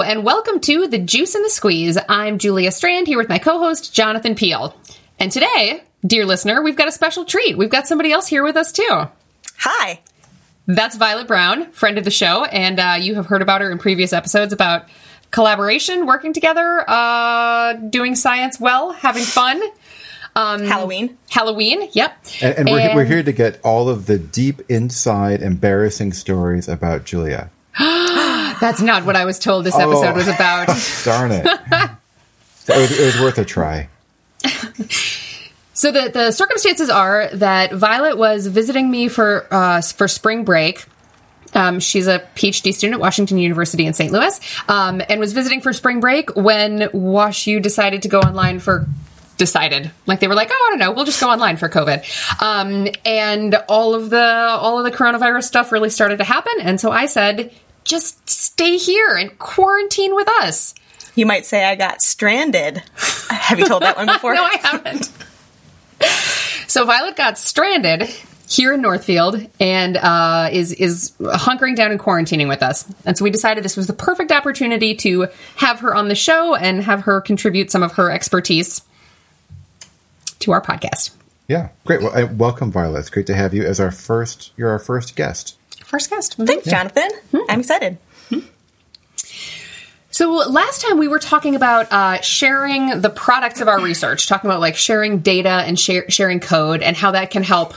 Hello, and welcome to The Juice and the Squeeze. I'm Julia Strand here with my co host, Jonathan Peelle. And today, dear listener, we've got a special treat. We've got somebody else here with us, too. Hi. That's Violet Brown, friend of the show, and uh, you have heard about her in previous episodes about collaboration, working together, uh, doing science well, having fun. Um, Halloween. Halloween, yep. And, and, we're, and, we're here to get all of the deep inside embarrassing stories about Julia. That's not what I was told this episode oh, was about. Darn it. it, was, it was worth a try. So the, the circumstances are that Violet was visiting me for uh, for spring break. Um, she's a PhD student at Washington University in St. Louis, um, and was visiting for spring break when WashU decided to go online for decided like they were like oh i don't know we'll just go online for covid um, and all of the all of the coronavirus stuff really started to happen and so i said just stay here and quarantine with us you might say i got stranded have you told that one before no i haven't so violet got stranded here in Northfield and uh, is is hunkering down and quarantining with us. And so we decided this was the perfect opportunity to have her on the show and have her contribute some of her expertise to our podcast. Yeah, great. Well, welcome, Violet. It's great to have you as our first. You're our first guest. First guest. Thanks, yeah. Jonathan. Hmm. I'm excited. Hmm. So last time we were talking about uh, sharing the products of our research, talking about like sharing data and share, sharing code, and how that can help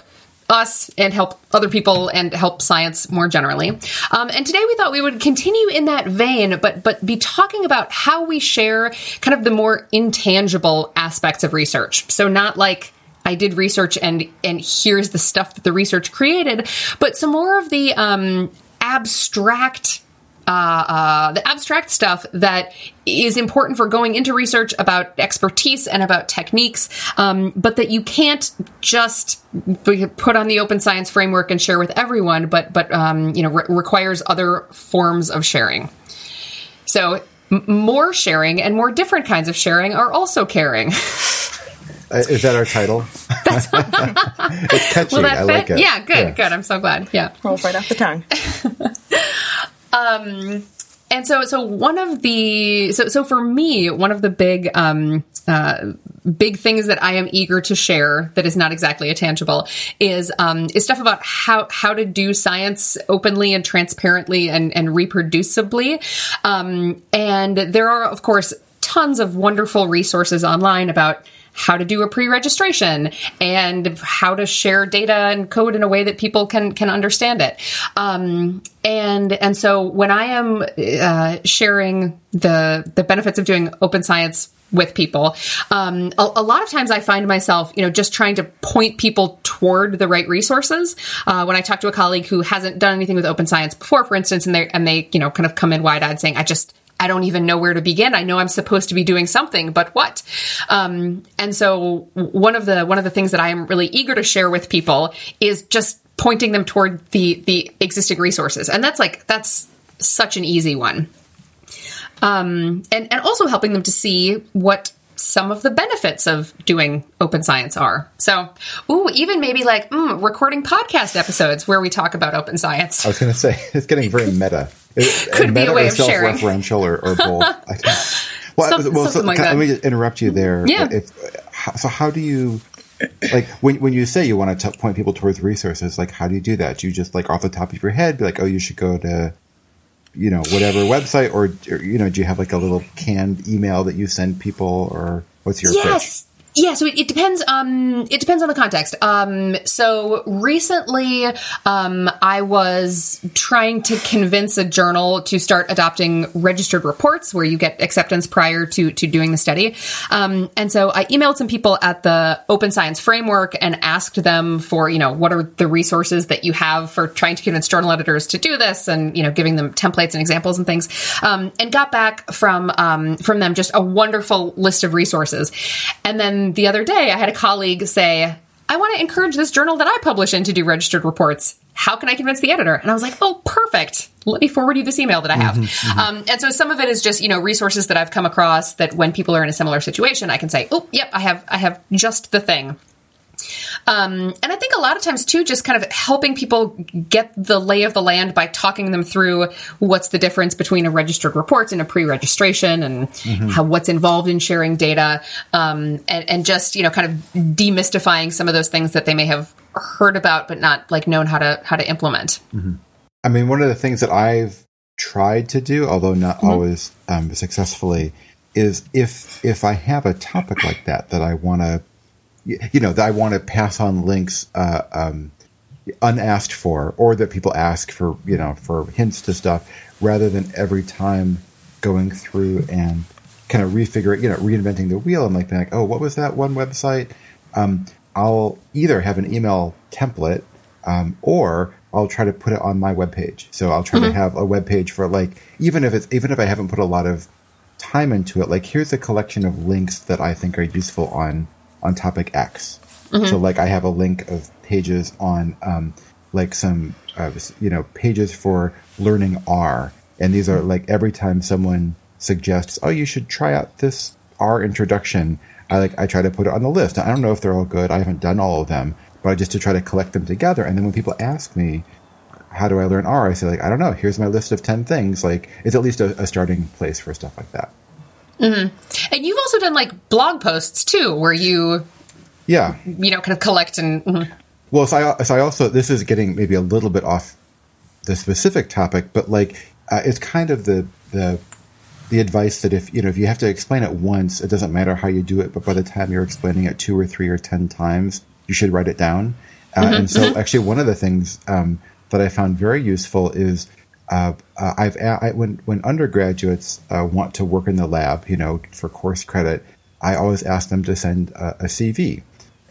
us and help other people and help science more generally. Um, and today we thought we would continue in that vein, but but be talking about how we share kind of the more intangible aspects of research. So not like I did research and and here's the stuff that the research created, but some more of the um, abstract uh, uh, the abstract stuff that is important for going into research about expertise and about techniques, um, but that you can't just put on the open science framework and share with everyone, but but um, you know re- requires other forms of sharing. So m- more sharing and more different kinds of sharing are also caring. Uh, is that our title? it's catchy. I fit? like it. Yeah, good, yeah. good. I'm so glad. Yeah, rolls right off the tongue. Um, and so, so one of the so so for me, one of the big um, uh, big things that I am eager to share that is not exactly a tangible is um, is stuff about how how to do science openly and transparently and and reproducibly. Um, and there are, of course, tons of wonderful resources online about how to do a pre-registration and how to share data and code in a way that people can can understand it. Um, and and so when I am uh, sharing the the benefits of doing open science with people. Um, a, a, lot of times I find myself, you know, just trying to point people toward the right resources. Uh, when I talk to a colleague who hasn't done anything with open science before, for instance, and they and they, you know, kind of come in wide eyed saying, "I just I don't even know where to begin. I know I'm supposed to be doing something, but what? Um, and so one of the one of the things that I am really eager to share with people is just pointing them toward the the existing resources, and that's like that's such an easy one. Um, and and also helping them to see what some of the benefits of doing open science are. So, ooh, even maybe like mm, recording podcast episodes where we talk about open science. I was going to say it's getting very meta. Could be a way of sharing, referential or, or both. well, Some, well, so, like let me interrupt you there. Yeah. If, so, how do you like when when you say you want to t- point people towards resources? Like, how do you do that? Do you just like off the top of your head be like, oh, you should go to you know whatever website, or, or you know, do you have like a little canned email that you send people, or what's your yes. Pitch? Yeah, so it, it, depends. Um, it depends on the context. Um, so recently, um, I was trying to convince a journal to start adopting registered reports, where you get acceptance prior to to doing the study. Um, and so I emailed some people at the Open Science Framework and asked them for, you know, what are the resources that you have for trying to convince journal editors to do this, and you know, giving them templates and examples and things. Um, and got back from um, from them just a wonderful list of resources, and then the other day, I had a colleague say, I want to encourage this journal that I publish in to do registered reports. How can I convince the editor? And I was like, oh, perfect. Let me forward you this email that I have. Mm-hmm, mm-hmm. Um, and so some of it is just, you know, resources that I've come across that when people are in a similar situation, I can say, oh, yep, I have, I have just the thing. Um, and I think a lot of times too, just kind of helping people get the lay of the land by talking them through what's the difference between a registered report and a pre-registration, and mm-hmm. how what's involved in sharing data, um, and, and just you know kind of demystifying some of those things that they may have heard about but not like known how to how to implement. Mm-hmm. I mean, one of the things that I've tried to do, although not mm-hmm. always um, successfully, is if if I have a topic like that that I want to you know, that I want to pass on links uh, um, unasked for, or that people ask for, you know, for hints to stuff, rather than every time going through and kind of refigure, you know, reinventing the wheel. I'm like, being like, oh, what was that one website? Um, I'll either have an email template, um, or I'll try to put it on my webpage. So I'll try mm-hmm. to have a webpage for like, even if it's even if I haven't put a lot of time into it, like here's a collection of links that I think are useful on on topic X. Mm-hmm. So like I have a link of pages on um, like some uh, you know pages for learning R, and these are like every time someone suggests, oh, you should try out this R introduction. I like I try to put it on the list. I don't know if they're all good. I haven't done all of them, but just to try to collect them together. And then when people ask me, how do I learn R? I say like I don't know. Here's my list of ten things. Like it's at least a, a starting place for stuff like that. Mm-hmm. And you've also done like blog posts too, where you, yeah, you know, kind of collect and. Mm-hmm. Well, so I, so I also this is getting maybe a little bit off the specific topic, but like uh, it's kind of the the the advice that if you know if you have to explain it once, it doesn't matter how you do it, but by the time you're explaining it two or three or ten times, you should write it down. Uh, mm-hmm. And so, mm-hmm. actually, one of the things um, that I found very useful is uh, I've I, when when undergraduates uh, want to work in the lab, you know, for course credit, I always ask them to send a, a CV.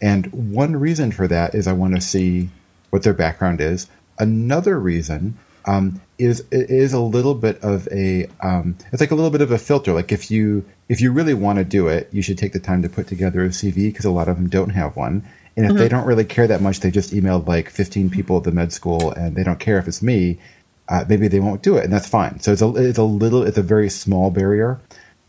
And one reason for that is I want to see what their background is. Another reason um, is is a little bit of a um, it's like a little bit of a filter. Like if you if you really want to do it, you should take the time to put together a CV because a lot of them don't have one. And if mm-hmm. they don't really care that much, they just emailed like 15 people at the med school and they don't care if it's me uh, maybe they won't do it, and that's fine. So it's a it's a little it's a very small barrier,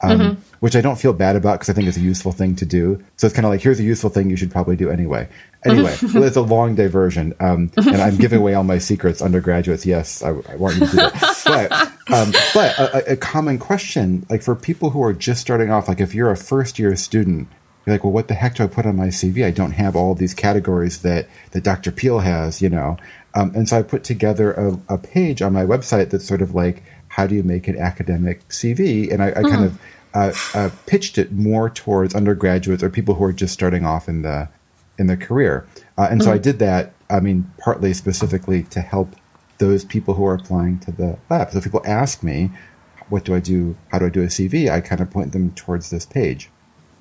um, mm-hmm. which I don't feel bad about because I think it's a useful thing to do. So it's kind of like here's a useful thing you should probably do anyway. Anyway, well, it's a long diversion, um, and I'm giving away all my secrets, undergraduates. Yes, I, I want you to do that. but um, but a, a common question, like for people who are just starting off, like if you're a first year student you're like, well, what the heck do I put on my CV? I don't have all these categories that, that Dr. Peelle has, you know. Um, and so I put together a, a, page on my website that's sort of like, how do you make an academic CV? And I, I mm-hmm. kind of uh, uh, pitched it more towards undergraduates or people who are just starting off in the in their career. Uh, and mm-hmm. so I did that. I mean, partly specifically to help those people who are applying to the lab. So if people ask me, what do I do? How do I do a CV? I kind of point them towards this page.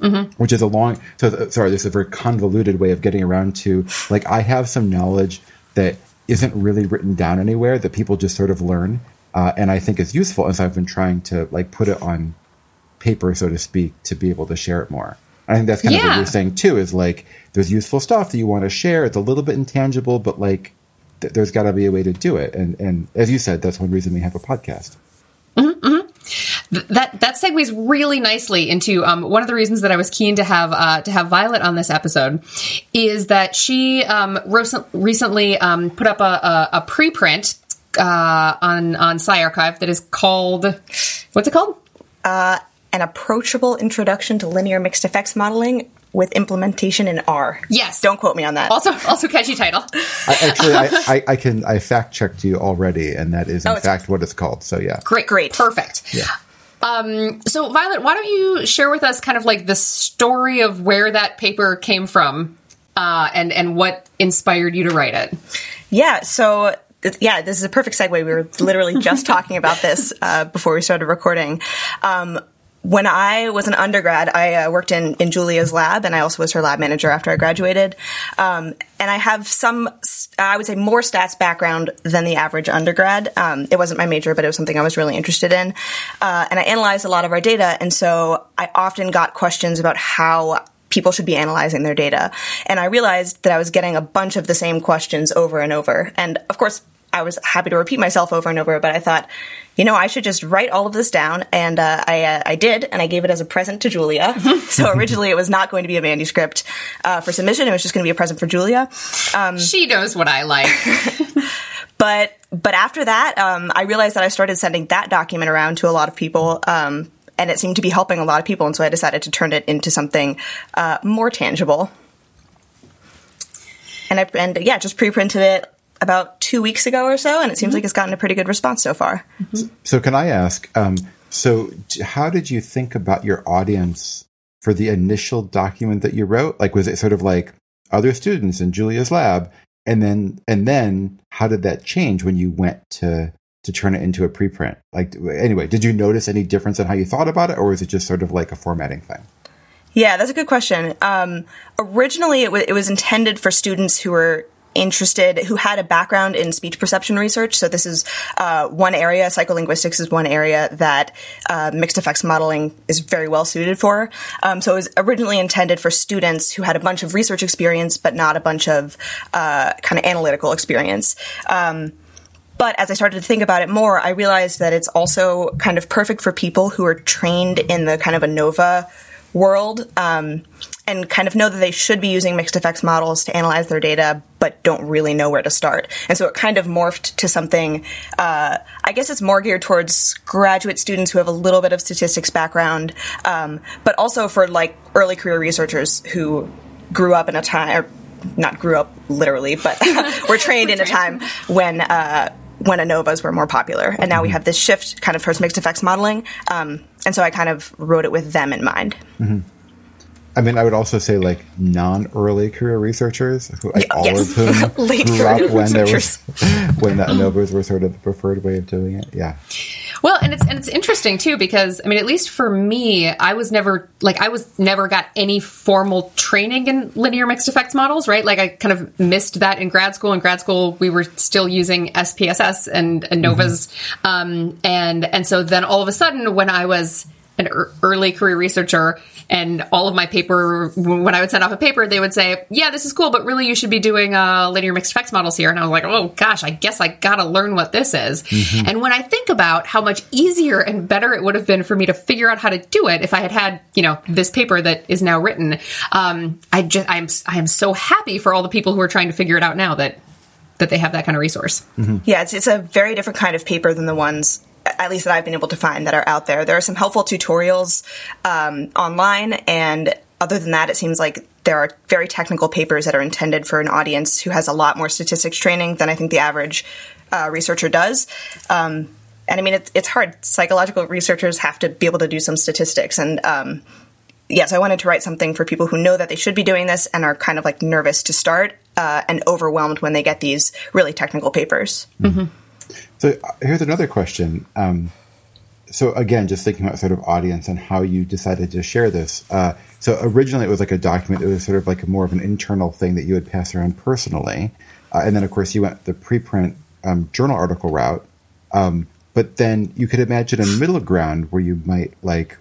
Mm-hmm. Which is a long, so sorry, this is a very convoluted way of getting around to like I have some knowledge that isn't really written down anywhere that people just sort of learn, uh, and I think is useful. And so I've been trying to like put it on paper, so to speak, to be able to share it more. I think that's kind yeah. of what you're saying too. Is like there's useful stuff that you want to share. It's a little bit intangible, but like th- there's got to be a way to do it. And and as you said, that's one reason we have a podcast. Mm-hmm, mm-hmm that that segues really nicely into um, one of the reasons that I was keen to have uh, to have Violet on this episode is that she um, recently um, put up a, a, a preprint uh, on on PsyArXiv that is called what's it called? Uh, an approachable introduction to linear mixed effects modeling with implementation in R. Yes. Don't quote me on that. Also, also catchy title. I, actually, I, I, I, can I fact checked you already, and that is in oh, fact what it's called. So yeah, great, great, perfect. Yeah. Um, so, Violet, why don't you share with us kind of like the story of where that paper came from uh, and and what inspired you to write it? Yeah. So yeah, this is a perfect segue. We were literally just talking about this uh, before we started recording. Um, when I was an undergrad, I uh, worked in, in Julia's lab, and I also was her lab manager after I graduated. Um, and I have some, I would say, more stats background than the average undergrad. Um, it wasn't my major, but it was something I was really interested in. Uh, and I analyzed a lot of our data, and so I often got questions about how people should be analyzing their data. And I realized that I was getting a bunch of the same questions over and over. And of course, I was happy to repeat myself over and over, but I thought, you know, I should just write all of this down, and uh, I uh, I did, and I gave it as a present to Julia. so originally, it was not going to be a manuscript uh, for submission; it was just going to be a present for Julia. Um, she knows what I like. but but after that, um, I realized that I started sending that document around to a lot of people. Um, and it seemed to be helping a lot of people, and so I decided to turn it into something uh, more tangible. And I and yeah, just pre-printed it about two weeks ago or so, and it seems mm-hmm. like it's gotten a pretty good response so far. Mm-hmm. So, can I ask? Um, so, how did you think about your audience for the initial document that you wrote? Like, was it sort of like other students in Julia's lab, and then and then how did that change when you went to to turn it into a preprint? Like, anyway, did you notice any difference in how you thought about it, or was it just sort of like a formatting thing? Yeah, that's a good question. Um, originally, it, w- it was intended for students who were interested, who had a background in speech perception research. So this is uh, one area. Psycholinguistics is one area that uh, mixed effects modeling is very well suited for. Um, so it was originally intended for students who had a bunch of research experience, but not a bunch of uh, kind of analytical experience. Um, but as I started to think about it more, I realized that it's also kind of perfect for people who are trained in the kind of ANOVA world um, and kind of know that they should be using mixed effects models to analyze their data, but don't really know where to start. And so it kind of morphed to something, uh, I guess it's more geared towards graduate students who have a little bit of statistics background, um, but also for like early career researchers who grew up in a time, or not grew up literally, but were trained in a time when uh, when ANOVAs were more popular. And now we mm-hmm. have this shift kind of towards mixed effects modeling. Um, and so I kind of wrote it with them in mind. Mm-hmm. I mean, I would also say like non-early career researchers, who, like all yes. of whom grew up when there was when the ANOVAs were sort of the preferred way of doing it. Yeah. Well, and it's and it's interesting too because I mean, at least for me, I was never like I was never got any formal training in linear mixed effects models, right? Like I kind of missed that in grad school. In grad school, we were still using SPSS and ANOVAs, mm-hmm. um, and and so then all of a sudden, when I was an early career researcher and all of my paper when i would send off a paper they would say yeah this is cool but really you should be doing uh, linear mixed effects models here and i was like oh gosh i guess i gotta learn what this is mm-hmm. and when i think about how much easier and better it would have been for me to figure out how to do it if i had had you know this paper that is now written um, i just i'm i am so happy for all the people who are trying to figure it out now that that they have that kind of resource mm-hmm. yeah it's, it's a very different kind of paper than the ones at least that I've been able to find that are out there. There are some helpful tutorials um, online, and other than that, it seems like there are very technical papers that are intended for an audience who has a lot more statistics training than I think the average uh, researcher does. Um, and I mean, it's, it's hard. Psychological researchers have to be able to do some statistics, and um, yes, I wanted to write something for people who know that they should be doing this and are kind of like nervous to start uh, and overwhelmed when they get these really technical papers. Mm-hmm. So here's another question. Um, so again, just thinking about sort of audience and how you decided to share this. Uh, so originally, it was like a document. It was sort of like more of an internal thing that you would pass around personally, uh, and then of course you went the preprint um, journal article route. Um, but then you could imagine a middle ground where you might like,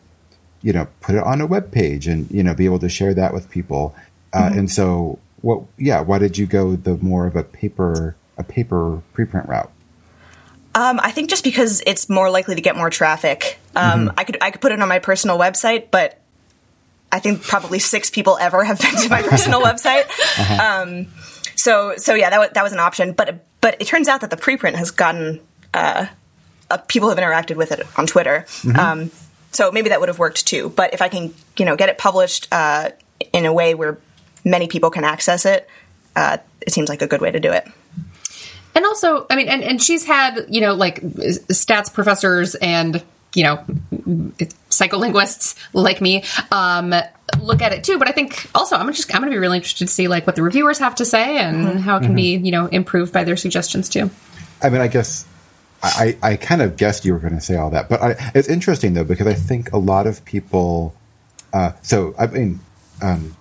you know, put it on a web page and you know be able to share that with people. Uh, mm-hmm. And so, what? Yeah, why did you go the more of a paper a paper preprint route? Um, I think just because it's more likely to get more traffic. Um, mm-hmm. I could I could put it on my personal website, but I think probably six people ever have been to my personal website. Uh-huh. Um, so so yeah, that w- that was an option. But but it turns out that the preprint has gotten uh, uh, people have interacted with it on Twitter. Mm-hmm. Um, so maybe that would have worked too. But if I can you know get it published uh, in a way where many people can access it, uh, it seems like a good way to do it. And also, I mean, and, and she's had, you know, like stats professors and, you know, psycholinguists like me um, look at it too. But I think also I'm just I'm going to be really interested to see like what the reviewers have to say and mm-hmm. how it can mm-hmm. be, you know, improved by their suggestions too. I mean, I guess I, I kind of guessed you were going to say all that, but I, it's interesting though because I think a lot of people. Uh, so I mean, um,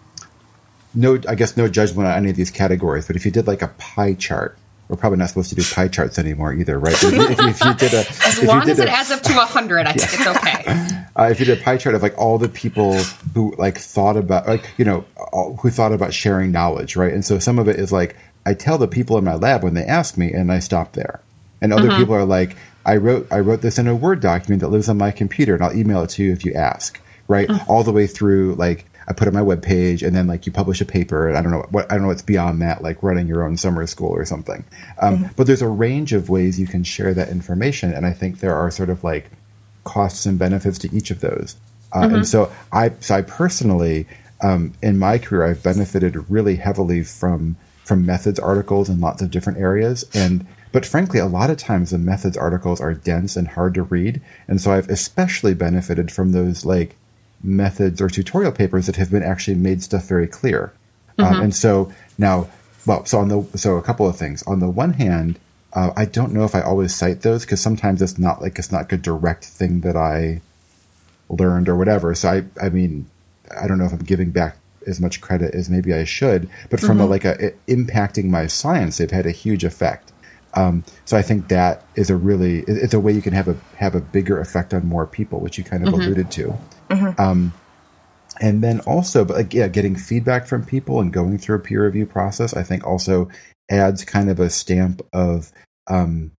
no, I guess no judgment on any of these categories, but if you did like a pie chart we're probably not supposed to do pie charts anymore either, right? If you, if you, if you did a, as long as it a, adds up to hundred, I yeah. think it's okay. Uh, if you did a pie chart of like all the people who like thought about like you know all, who thought about sharing knowledge, right? And so some of it is like I tell the people in my lab when they ask me, and I stop there. And other people are like, I wrote I wrote this in a Word document that lives on my computer, and I'll email it to you if you ask. Right, all the way through like I put it on my webpage, and then like you publish a paper, and I don't know what I don't know what's beyond that, like running your own summer school or something. Um, But there's a range of ways you can share that information, and I think there are sort of like costs and benefits to each of those. Uh, And so I, so I personally, um, in my career, I've benefited really heavily from from methods articles in lots of different areas. And but frankly, a lot of times the methods articles are dense and hard to read, and so I've especially benefited from those like methods or tutorial papers that have been actually made stuff very clear. Um, and so now, well, so on the so a couple of things. On the one hand, uh, I don't know if I always cite those because sometimes it's not like it's not like a direct thing that I learned or whatever. So I, I mean, I don't know if I'm giving back as much credit as maybe I should, but from a, like a, it- impacting my science, they've had a huge effect. Um, so I think that is a really it's a way you can have a have a bigger effect on more people, which you kind of alluded to. Um, and then also, but like yeah, getting feedback from people and going through a peer review process, I think also adds kind of a stamp of um,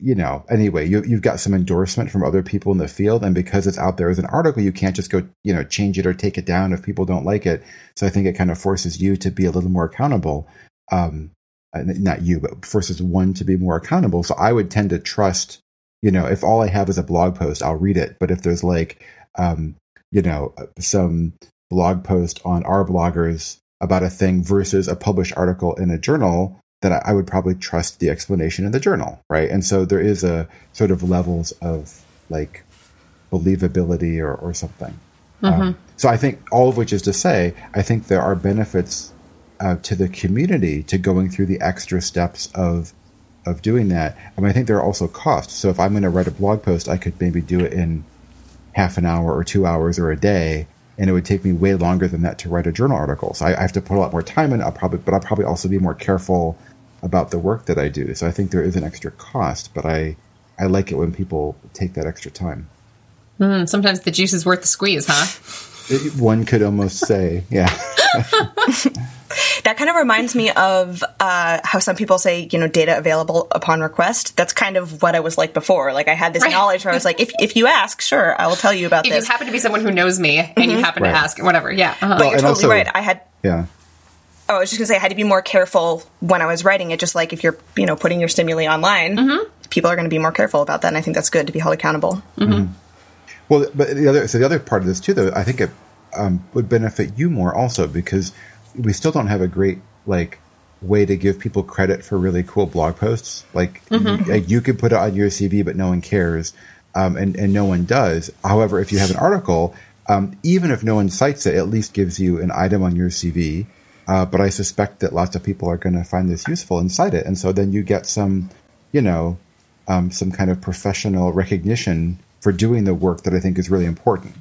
you know, anyway, you, you've got some endorsement from other people in the field, and because it's out there as an article, you can't just go, you know, change it or take it down if people don't like it. So I think it kind of forces you to be a little more accountable. Um, uh, not you, but forces one to be more accountable. So I would tend to trust, you know, if all I have is a blog post, I'll read it. But if there's like, um, you know, some blog post on R-bloggers about a thing versus a published article in a journal, then I, would probably trust the explanation in the journal, right? And so there is a sort of levels of like believability or, or something. Um, so I think all of which is to say, I think there are benefits uh, to the community to going through the extra steps of of doing that. I mean, I think there are also costs. So if I'm going to write a blog post, I could maybe do it in half an hour or two hours or a day, and it would take me way longer than that to write a journal article. So I, I have to put a lot more time in. I'll probably, but I'll probably also be more careful about the work that I do. So I think there is an extra cost, but I I like it when people take that extra time. Mm, sometimes the juice is worth the squeeze, huh? It- one could almost say, yeah. That kind of reminds me of uh, how some people say, you know, data available upon request. That's kind of what I was like before. Like I had this Right. knowledge where I was like, if, if you ask, sure, I will tell you about If this. If you happen to be someone who knows me and you happen Right. to ask, whatever, yeah. uh-huh. but Well, you're totally also- right. I had Yeah. Oh, I was just gonna say I had to be more careful when I was writing it. Just like if you're, you know, putting your stimuli online, Mm-hmm. people are going to be more careful about that, and I think that's good to be held accountable. Well, but the other so the other part of this too, though, I think it um, would benefit you more also because we still don't have a great like way to give people credit for really cool blog posts. Like, Mm-hmm. like you could put it on your CV, but no one cares, um, and and no one does. However, if you have an article, um, even if no one cites it, it at least gives you an item on your CV. Uh, but I suspect that lots of people are going to find this useful and cite it, and so then you get some, you know, um, some kind of professional recognition for doing the work that I think is really important.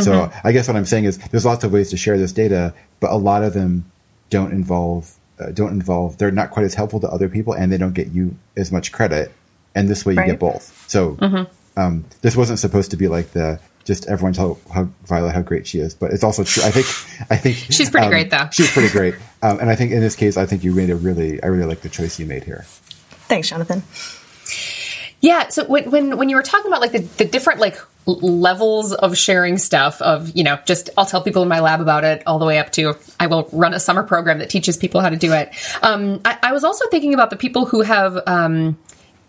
So I guess what I'm saying is there's lots of ways to share this data, but a lot of them don't involve uh, don't involve they're not quite as helpful to other people, and they don't get you as much credit. And this way you Right. get both. So um, this wasn't supposed to be like the just everyone tell how Violet how great she is, but it's also true. I think I think She's pretty um, great, though. She's pretty great, um, and I think in this case, I think you made a really I really like the choice you made here. Thanks, Jonathan. Yeah. So when when when you were talking about like the, the different like levels of sharing stuff of you know just I'll tell people in my lab about it all the way up to I will run a summer program that teaches people how to do it. Um, I, I was also thinking about the people who have um,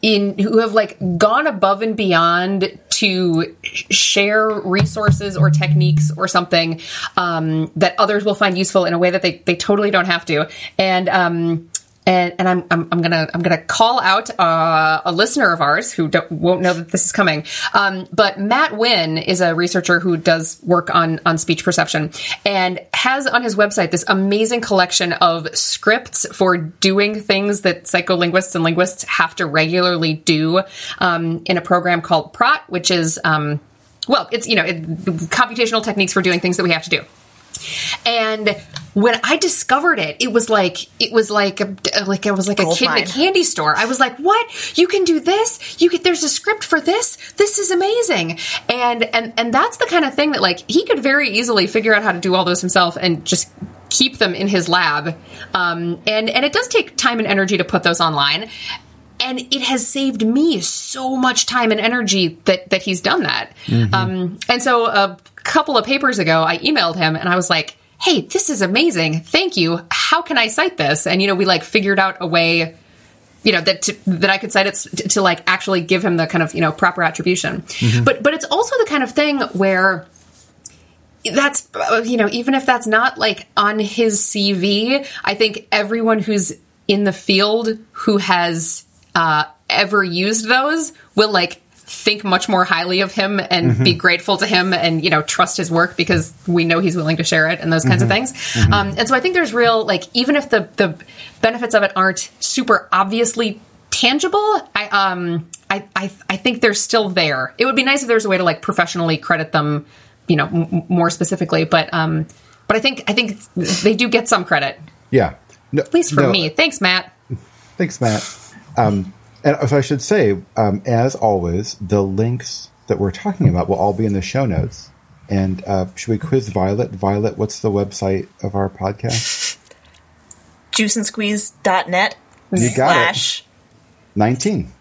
in who have like gone above and beyond to share resources or techniques or something um, that others will find useful in a way that they, they totally don't have to and um, and, and I'm, I'm, I'm gonna I'm gonna call out uh, a listener of ours who won't know that this is coming. Um, but Matt Winn is a researcher who does work on on speech perception and has on his website this amazing collection of scripts for doing things that psycholinguists and linguists have to regularly do um, in a program called Praat, which is um, well, it's you know it, computational techniques for doing things that we have to do. And when I discovered it, it was like it was like a, like I was like a Gold kid in a candy store. I was like, "What? You can do this? You could there's a script for this? This is amazing." And and and that's the kind of thing that like he could very easily figure out how to do all those himself and just keep them in his lab, um, and and it does take time and energy to put those online. And it has saved me so much time and energy that that he's done that. Um, and so a couple of papers ago, I emailed him and I was like, "Hey, this is amazing! Thank you. How can I cite this?" And you know, we like figured out a way you know that to, that I could cite it to, to, like actually give him the kind of you know proper attribution. But but it's also the kind of thing where that's you know even if that's not like on his CV, I think everyone who's in the field who has uh, ever used those will like think much more highly of him and be grateful to him and you know trust his work because we know he's willing to share it and those kinds of things. Um, and so i think there's real like even if the the benefits of it aren't super obviously tangible i um i i, I think they're still there. It would be nice if there's a way to like professionally credit them you know m- more specifically but um but i think i think they do get some credit. Yeah. No, at least for no, me. Thanks matt. Thanks, Matt. Um, and so I should say, um, as always, the links that we're talking about will all be in the show notes. And uh, should we quiz Violet? Violet, what's the website of our podcast? juiceandsqueeze.net You got it. slash 19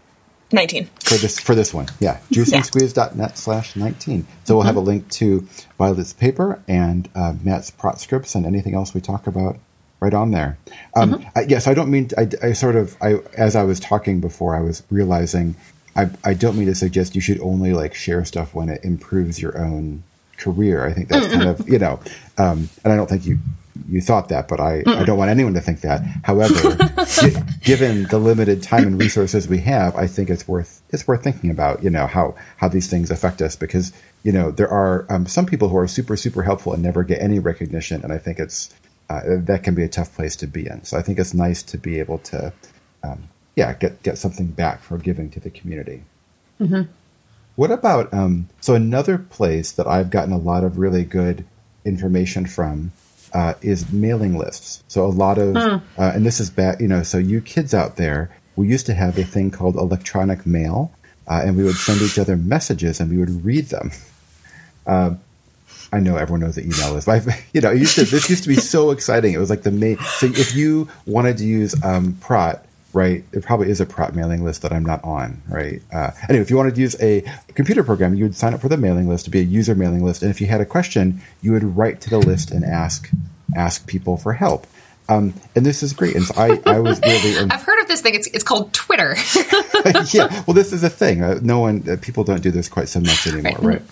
19. for this for this one. Yeah, juiceandsqueeze.net slash 19. So we'll have a link to Violet's paper and uh, Matt's Praat scripts and anything else we talk about right on there. Um, I, yes, I don't mean, I, I sort of, I as I was talking before, I was realizing I, I don't mean to suggest you should only like share stuff when it improves your own career. I think that's kind of, you know, um, and I don't think you, you thought that, but I, I don't want anyone to think that. However, gi- given the limited time and resources we have, I think it's worth it's worth thinking about. You know how how these things affect us because you know there are um, some people who are super super helpful and never get any recognition, and I think it's uh, that can be a tough place to be in. So I think it's nice to be able to, um, yeah, get get something back for giving to the community. What about um, so another place that I've gotten a lot of really good information from uh, is mailing lists. So a lot of, uh, and this is bad, you know. So you kids out there, we used to have a thing called electronic mail, uh, and we would send each other messages and we would read them. Um, I know everyone knows the email list, but I, you know, it used to, this used to be so exciting. It was like the main. So if you wanted to use um, Praat, right, it probably is a Praat mailing list that I'm not on, right? Uh, anyway, if you wanted to use a computer program, you would sign up for the mailing list to be a user mailing list, and if you had a question, you would write to the list and ask ask people for help. Um, and this is great. And so I, I was really i've heard of this thing it's, it's called twitter yeah. Well, this is a thing. Uh, no one, uh, people don't do this quite so much anymore, right?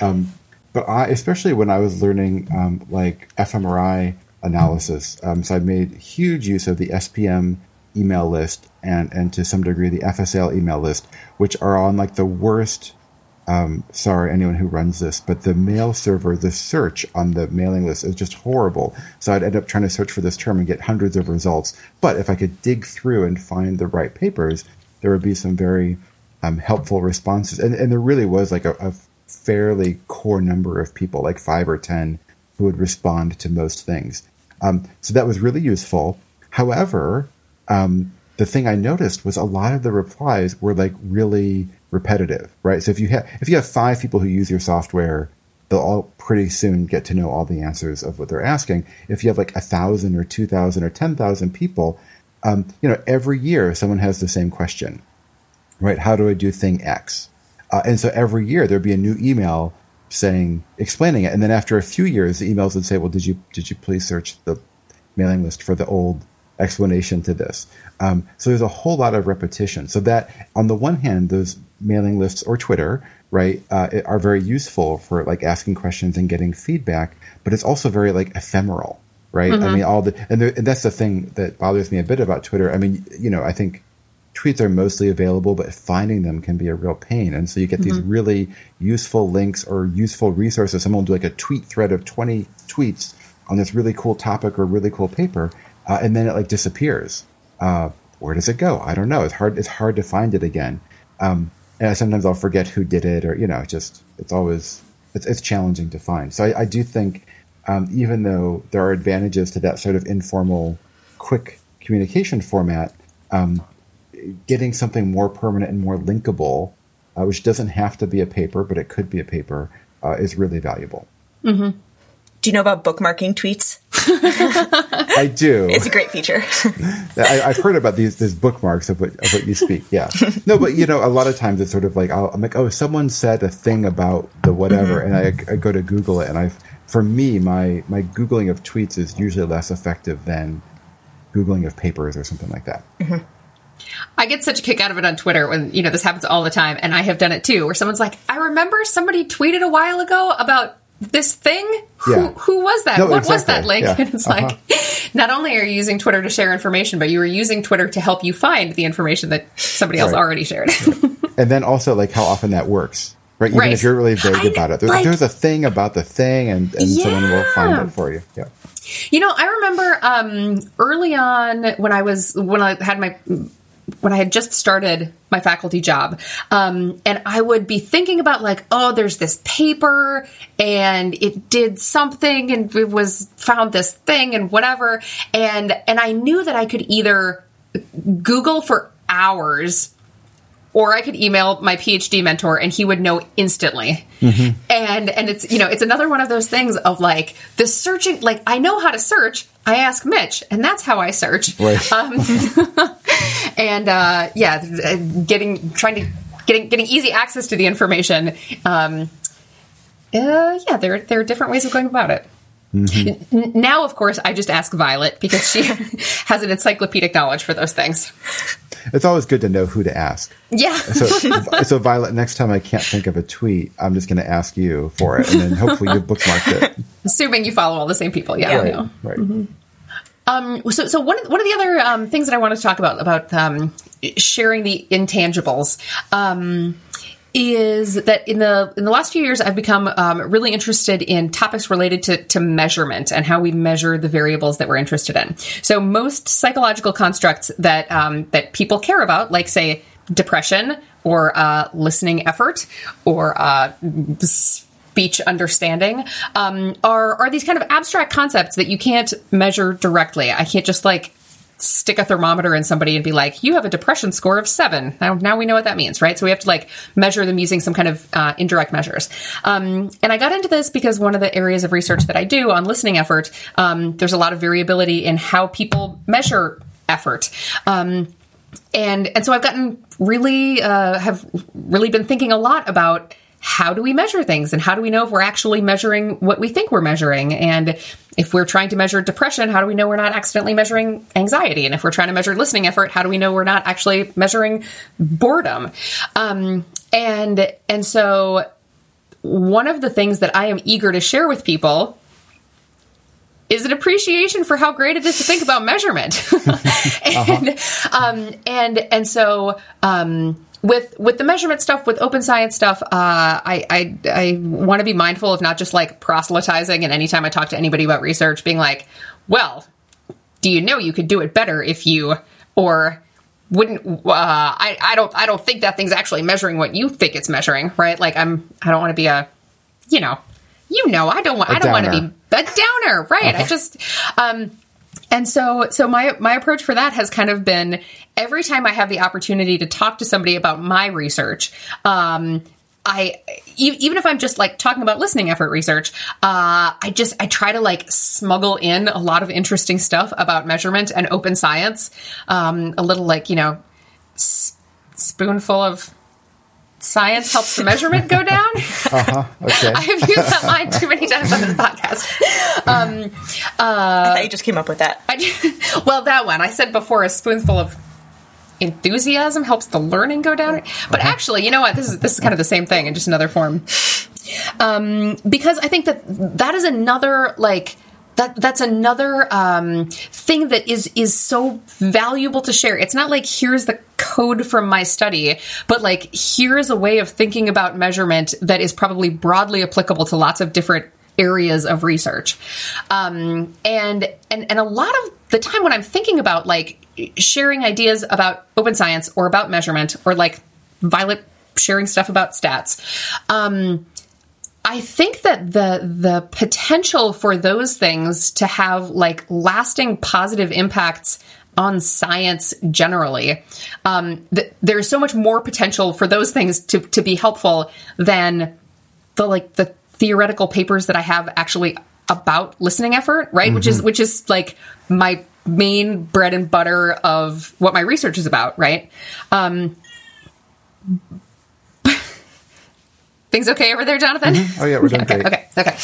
Um, but I, especially when I was learning um, like fMRI analysis, um, so I made huge use of the SPM email list and and to some degree the FSL email list, which are on like the worst. Um, sorry, anyone who runs this, but the mail server, the search on the mailing list is just horrible. So I'd end up trying to search for this term and get hundreds of results. But if I could dig through and find the right papers, there would be some very um, helpful responses. And, and there really was like a, a fairly core number of people, like five or 10, who would respond to most things. Um, so that was really useful. However, um, the thing I noticed was a lot of the replies were like really repetitive, right? So if you have if you have five people who use your software, they'll all pretty soon get to know all the answers of what they're asking. If you have like a thousand or two thousand or ten thousand people, um, you know, every year someone has the same question, right? How do I do thing X? Uh, and so every year there'd be a new email saying explaining it, and then after a few years, the emails would say, "Well, did you did you please search the mailing list for the old explanation to this?" Um, so there's a whole lot of repetition. So that on the one hand, those mailing lists or Twitter, right, uh, are very useful for like asking questions and getting feedback, but it's also very like ephemeral, right? I mean, all the and, the and that's the thing that bothers me a bit about Twitter. I mean, you know, I think tweets are mostly available, but finding them can be a real pain. And so you get these really useful links or useful resources. Someone will do like a tweet thread of 20 tweets on this really cool topic or really cool paper, uh, and then it like disappears. Uh, where does it go? I don't know. It's hard. It's hard to find it again. Um, and sometimes I'll forget who did it, or you know, just it's always it's, it's challenging to find. So I, I do think, um, even though there are advantages to that sort of informal, quick communication format, um, getting something more permanent and more linkable, uh, which doesn't have to be a paper, but it could be a paper, uh, is really valuable. Do you know about bookmarking tweets? I do. It's a great feature. I, I've heard about these these bookmarks of what of what you speak. Yeah, no, but you know, a lot of times it's sort of like I'll, I'm like, oh, someone said a thing about the whatever, and I, I go to Google it, and I, for me, my my googling of tweets is usually less effective than googling of papers or something like that. I get such a kick out of it on Twitter when, you know, this happens all the time. And I have done it too, where someone's like, I remember somebody tweeted a while ago about this thing. Who, Yeah. who was that? No, what was that link? Yeah. And it's Uh-huh. like, not only are you using Twitter to share information, but you are using Twitter to help you find the information that somebody else Right. already shared. And then also like how often that works, right? Even Right. if you're really vague I- about it, there's, like- there's a thing about the thing, and, and someone will find it for you. Yeah. You know, I remember um, early on when I was when I had my when I had just started my faculty job, um, and I would be thinking about like, oh, there's this paper, and it did something, and it was found this thing, and whatever, and and I knew that I could either Google for hours or I could email my PhD mentor and he would know instantly. And and it's you know it's another one of those things of like the searching like I know how to search. I ask Mitch, and that's how I search. Right. Um, and uh, yeah, getting trying to getting getting easy access to the information. Um, uh, yeah, there there are different ways of going about it. N- Now, of course, I just ask Violet because she has an encyclopedic knowledge for those things. It's always good to know who to ask. Yeah. So, so Violet, next time I can't think of a tweet, I'm just going to ask you for it, and then hopefully you bookmarked it. Assuming you follow all the same people. Yeah. I Right. know. Right. Um, so, so one of, one of the other um, things that I want to talk about about um, sharing the intangibles um, is that in the in the last few years I've become um, really interested in topics related to, to measurement and how we measure the variables that we're interested in. So most psychological constructs that um, that people care about, like say depression or uh, listening effort or uh, speech understanding um, are are these kind of abstract concepts that you can't measure directly. I can't just like stick a thermometer in somebody and be like, "You have a depression score of seven. Now, now we know what that means, right? So we have to like measure them using some kind of uh, indirect measures. Um, and I got into this because one of the areas of research that I do on listening effort, um, there's a lot of variability in how people measure effort. Um, and and so I've gotten really uh, have really been thinking a lot about how do we measure things and how do we know if we're actually measuring what we think we're measuring? And if we're trying to measure depression how do we know we're not accidentally measuring anxiety? And if we're trying to measure listening effort how do we know we're not actually measuring boredom? Um, and and so one of the things that I am eager to share with people is an appreciation for how great it is to think about measurement. and, um, and and so um, with with the measurement stuff, with open science stuff, uh, I I, I want to be mindful of not just like proselytizing. And anytime I talk to anybody about research, being like, well, do you know you could do it better if you or wouldn't uh, I, I don't I don't think that thing's actually measuring what you think it's measuring, right? Like I'm I don't want to be a you know you know I don't want I don't want to be a downer, right? I just um and so so my my approach for that has kind of been every time I have the opportunity to talk to somebody about my research, um I even if I'm just like talking about listening effort research, uh, I just I try to like smuggle in a lot of interesting stuff about measurement and open science. Um, a little like you know, s- spoonful of science helps the measurement go down. Okay. I have used that line too many times on this podcast. Um, I thought you just came up with that. I, well, that one I said before. A spoonful of enthusiasm helps the learning go down. But actually, you know what? This is this is kind of the same thing in just another form. Um, because I think that that is another like that that's another um, thing that is is so valuable to share. It's not like here's the code from my study, but like here's a way of thinking about measurement that is probably broadly applicable to lots of different areas of research. Um, and and and a lot of the time when I'm thinking about like sharing ideas about open science or about measurement or like Violet sharing stuff about stats. Um, I think that the the potential for those things to have like lasting positive impacts on science generally, um, th- there's so much more potential for those things to to be helpful than the like the theoretical papers that I have actually about listening effort, right? Mm-hmm. Which is which is like my main bread and butter of what my research is about, right? Um, things okay over there, Jonathan? Mm-hmm. Oh yeah, we're doing okay, great. Okay, okay.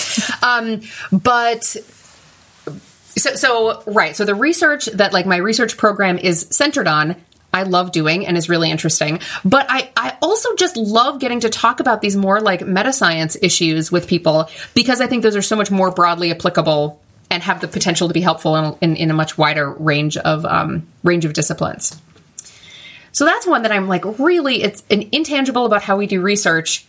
Um, but so, so right. So the research that like my research program is centered on I love doing and is really interesting. But I, I also just love getting to talk about these more like meta science issues with people because I think those are so much more broadly applicable and have the potential to be helpful in, in, in a much wider range of um, range of disciplines. So that's one that I'm like really it's an intangible about how we do research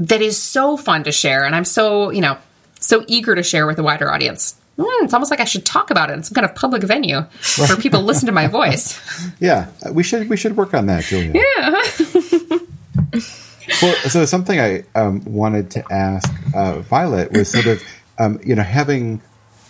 that is so fun to share and I'm so, you know, so eager to share with a wider audience. Mm, it's almost like I should talk about it in some kind of public venue where people listen to my voice. Yeah, we should we should work on that, Julia. Yeah. well, so something I um, wanted to ask uh, Violet was sort of um, you know having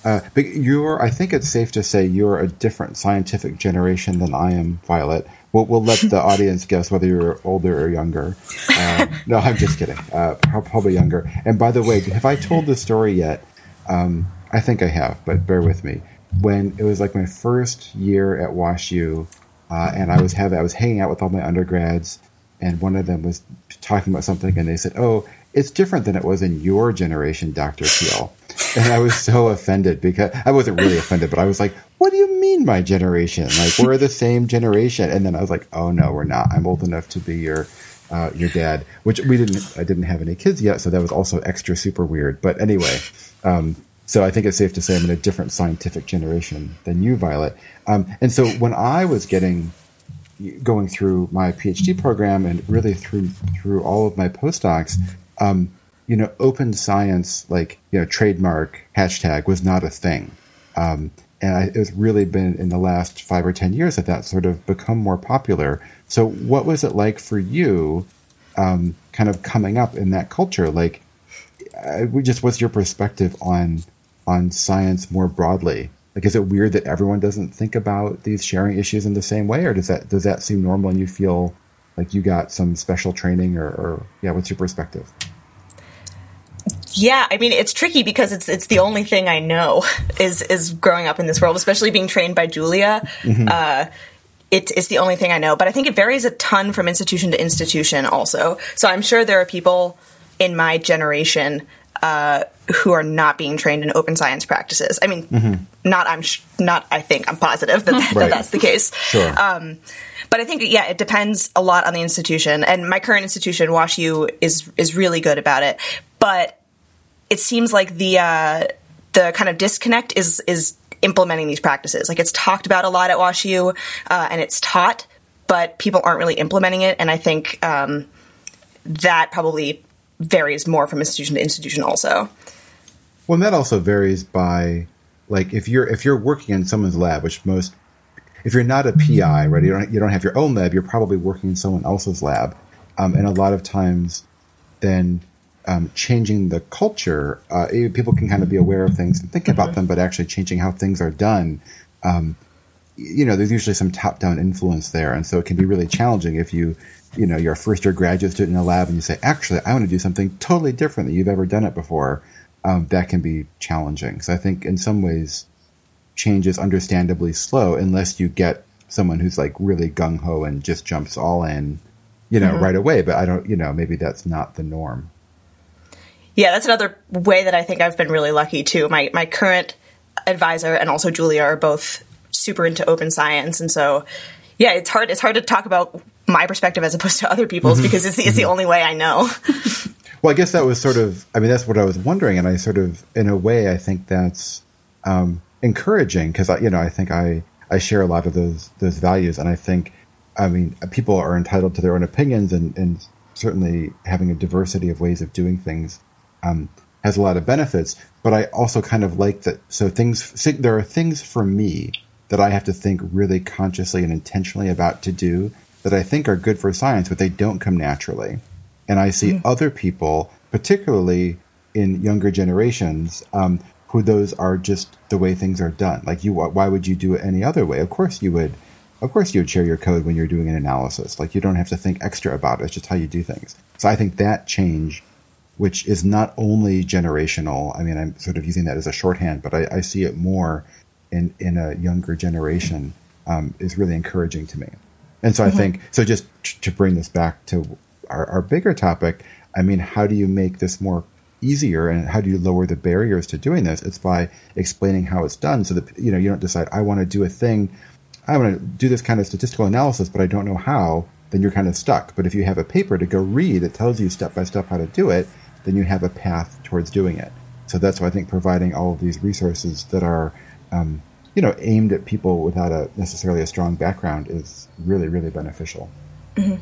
uh, you're, I think it's safe to say you're a different scientific generation than I am, Violet. We'll, we'll let the audience guess whether you're older or younger. Uh, no, I'm just kidding. Uh, probably younger. And by the way, have I told the story yet? Um, I think I have, but bear with me. When it was like my first year at WashU, uh, and I was having, I was hanging out with all my undergrads, and one of them was talking about something, and they said, "Oh, it's different than it was in your generation, Dr. Peelle. And I was so offended because I wasn't really offended, but I was like, what do you mean my generation? Like we're the same generation. And then I was like, oh no, we're not. I'm old enough to be your uh, your dad, which we didn't I didn't have any kids yet, so that was also extra super weird. But anyway, um, so I think it's safe to say I'm in a different scientific generation than you, Violet. Um, and so when I was getting going through my PhD program and really through through all of my postdocs, um, you know, open science, like, you know, trademark hashtag was not a thing. Um, and I, it's really been in the last five or 10 years that that sort of become more popular. So, what was it like for you, um, kind of coming up in that culture? Like, uh, just what's your perspective on on science more broadly? Like, is it weird that everyone doesn't think about these sharing issues in the same way, or does that does that seem normal and you feel like you got some special training or, or yeah what's your perspective yeah, I mean it's tricky because it's it's the only thing I know is is growing up in this world, especially being trained by Julia. Mm-hmm. Uh, it, it's the only thing I know, but I think it varies a ton from institution to institution. Also, so I'm sure there are people in my generation uh, who are not being trained in open science practices. I mean, mm-hmm. not I'm sh- not I think I'm positive that, that, right. that that's the case. Sure. Um, but I think yeah, it depends a lot on the institution. And my current institution, WashU, is is really good about it. But it seems like the uh, the kind of disconnect is is implementing these practices. Like it's talked about a lot at WashU, uh, and it's taught, but people aren't really implementing it. And I think um, that probably varies more from institution to institution, also. Well, and that also varies by like if you're if you're working in someone's lab, which most if you're not a PI, right, you don't you don't have your own lab, you're probably working in someone else's lab, um, and a lot of times, then um, changing the culture, uh, people can kind of be aware of things and think about them, but actually changing how things are done. Um, you know, there's usually some top-down influence there, and so it can be really challenging if you, you know, you're a first-year graduate student in a lab and you say, "Actually, I want to do something totally different than you've ever done it before." Um, that can be challenging. So I think in some ways, change is understandably slow unless you get someone who's like really gung ho and just jumps all in, you know, mm-hmm. right away. But I don't, you know, maybe that's not the norm. Yeah, that's another way that I think I've been really lucky too. My my current advisor and also Julia are both super into open science, and so yeah, it's hard. It's hard to talk about my perspective as opposed to other people's mm-hmm. because it's, it's the mm-hmm. only way I know. well, I guess that was sort of. I mean, that's what I was wondering, and I sort of, in a way, I think that's. Um, encouraging because I, you know I think I I share a lot of those those values, and I think I mean people are entitled to their own opinions, and and certainly having a diversity of ways of doing things um, has a lot of benefits. But I also kind of like that. So things there are things for me that I have to think really consciously and intentionally about to do that I think are good for science, but they don't come naturally. And I see mm-hmm. other people, particularly in younger generations, um, who those are just the way things are done. Like you, why would you do it any other way? Of course you would. Of course you would share your code when you're doing an analysis. Like you don't have to think extra about it. It's just how you do things. So I think that change which is not only generational. I mean, I'm sort of using that as a shorthand, but I, I see it more in in a younger generation. Um, is really encouraging to me. And so mm-hmm. I think so. Just to bring this back to our, our bigger topic, I mean, how do you make this more easier and how do you lower the barriers to doing this? It's by explaining how it's done so that you know you don't decide I want to do a thing, I want to do this kind of statistical analysis, but I don't know how. Then you're kind of stuck. But if you have a paper to go read that tells you step by step how to do it, then you have a path towards doing it. So that's why I think providing all of these resources that are um, you know, aimed at people without a necessarily a strong background is really, really beneficial. Mm-hmm.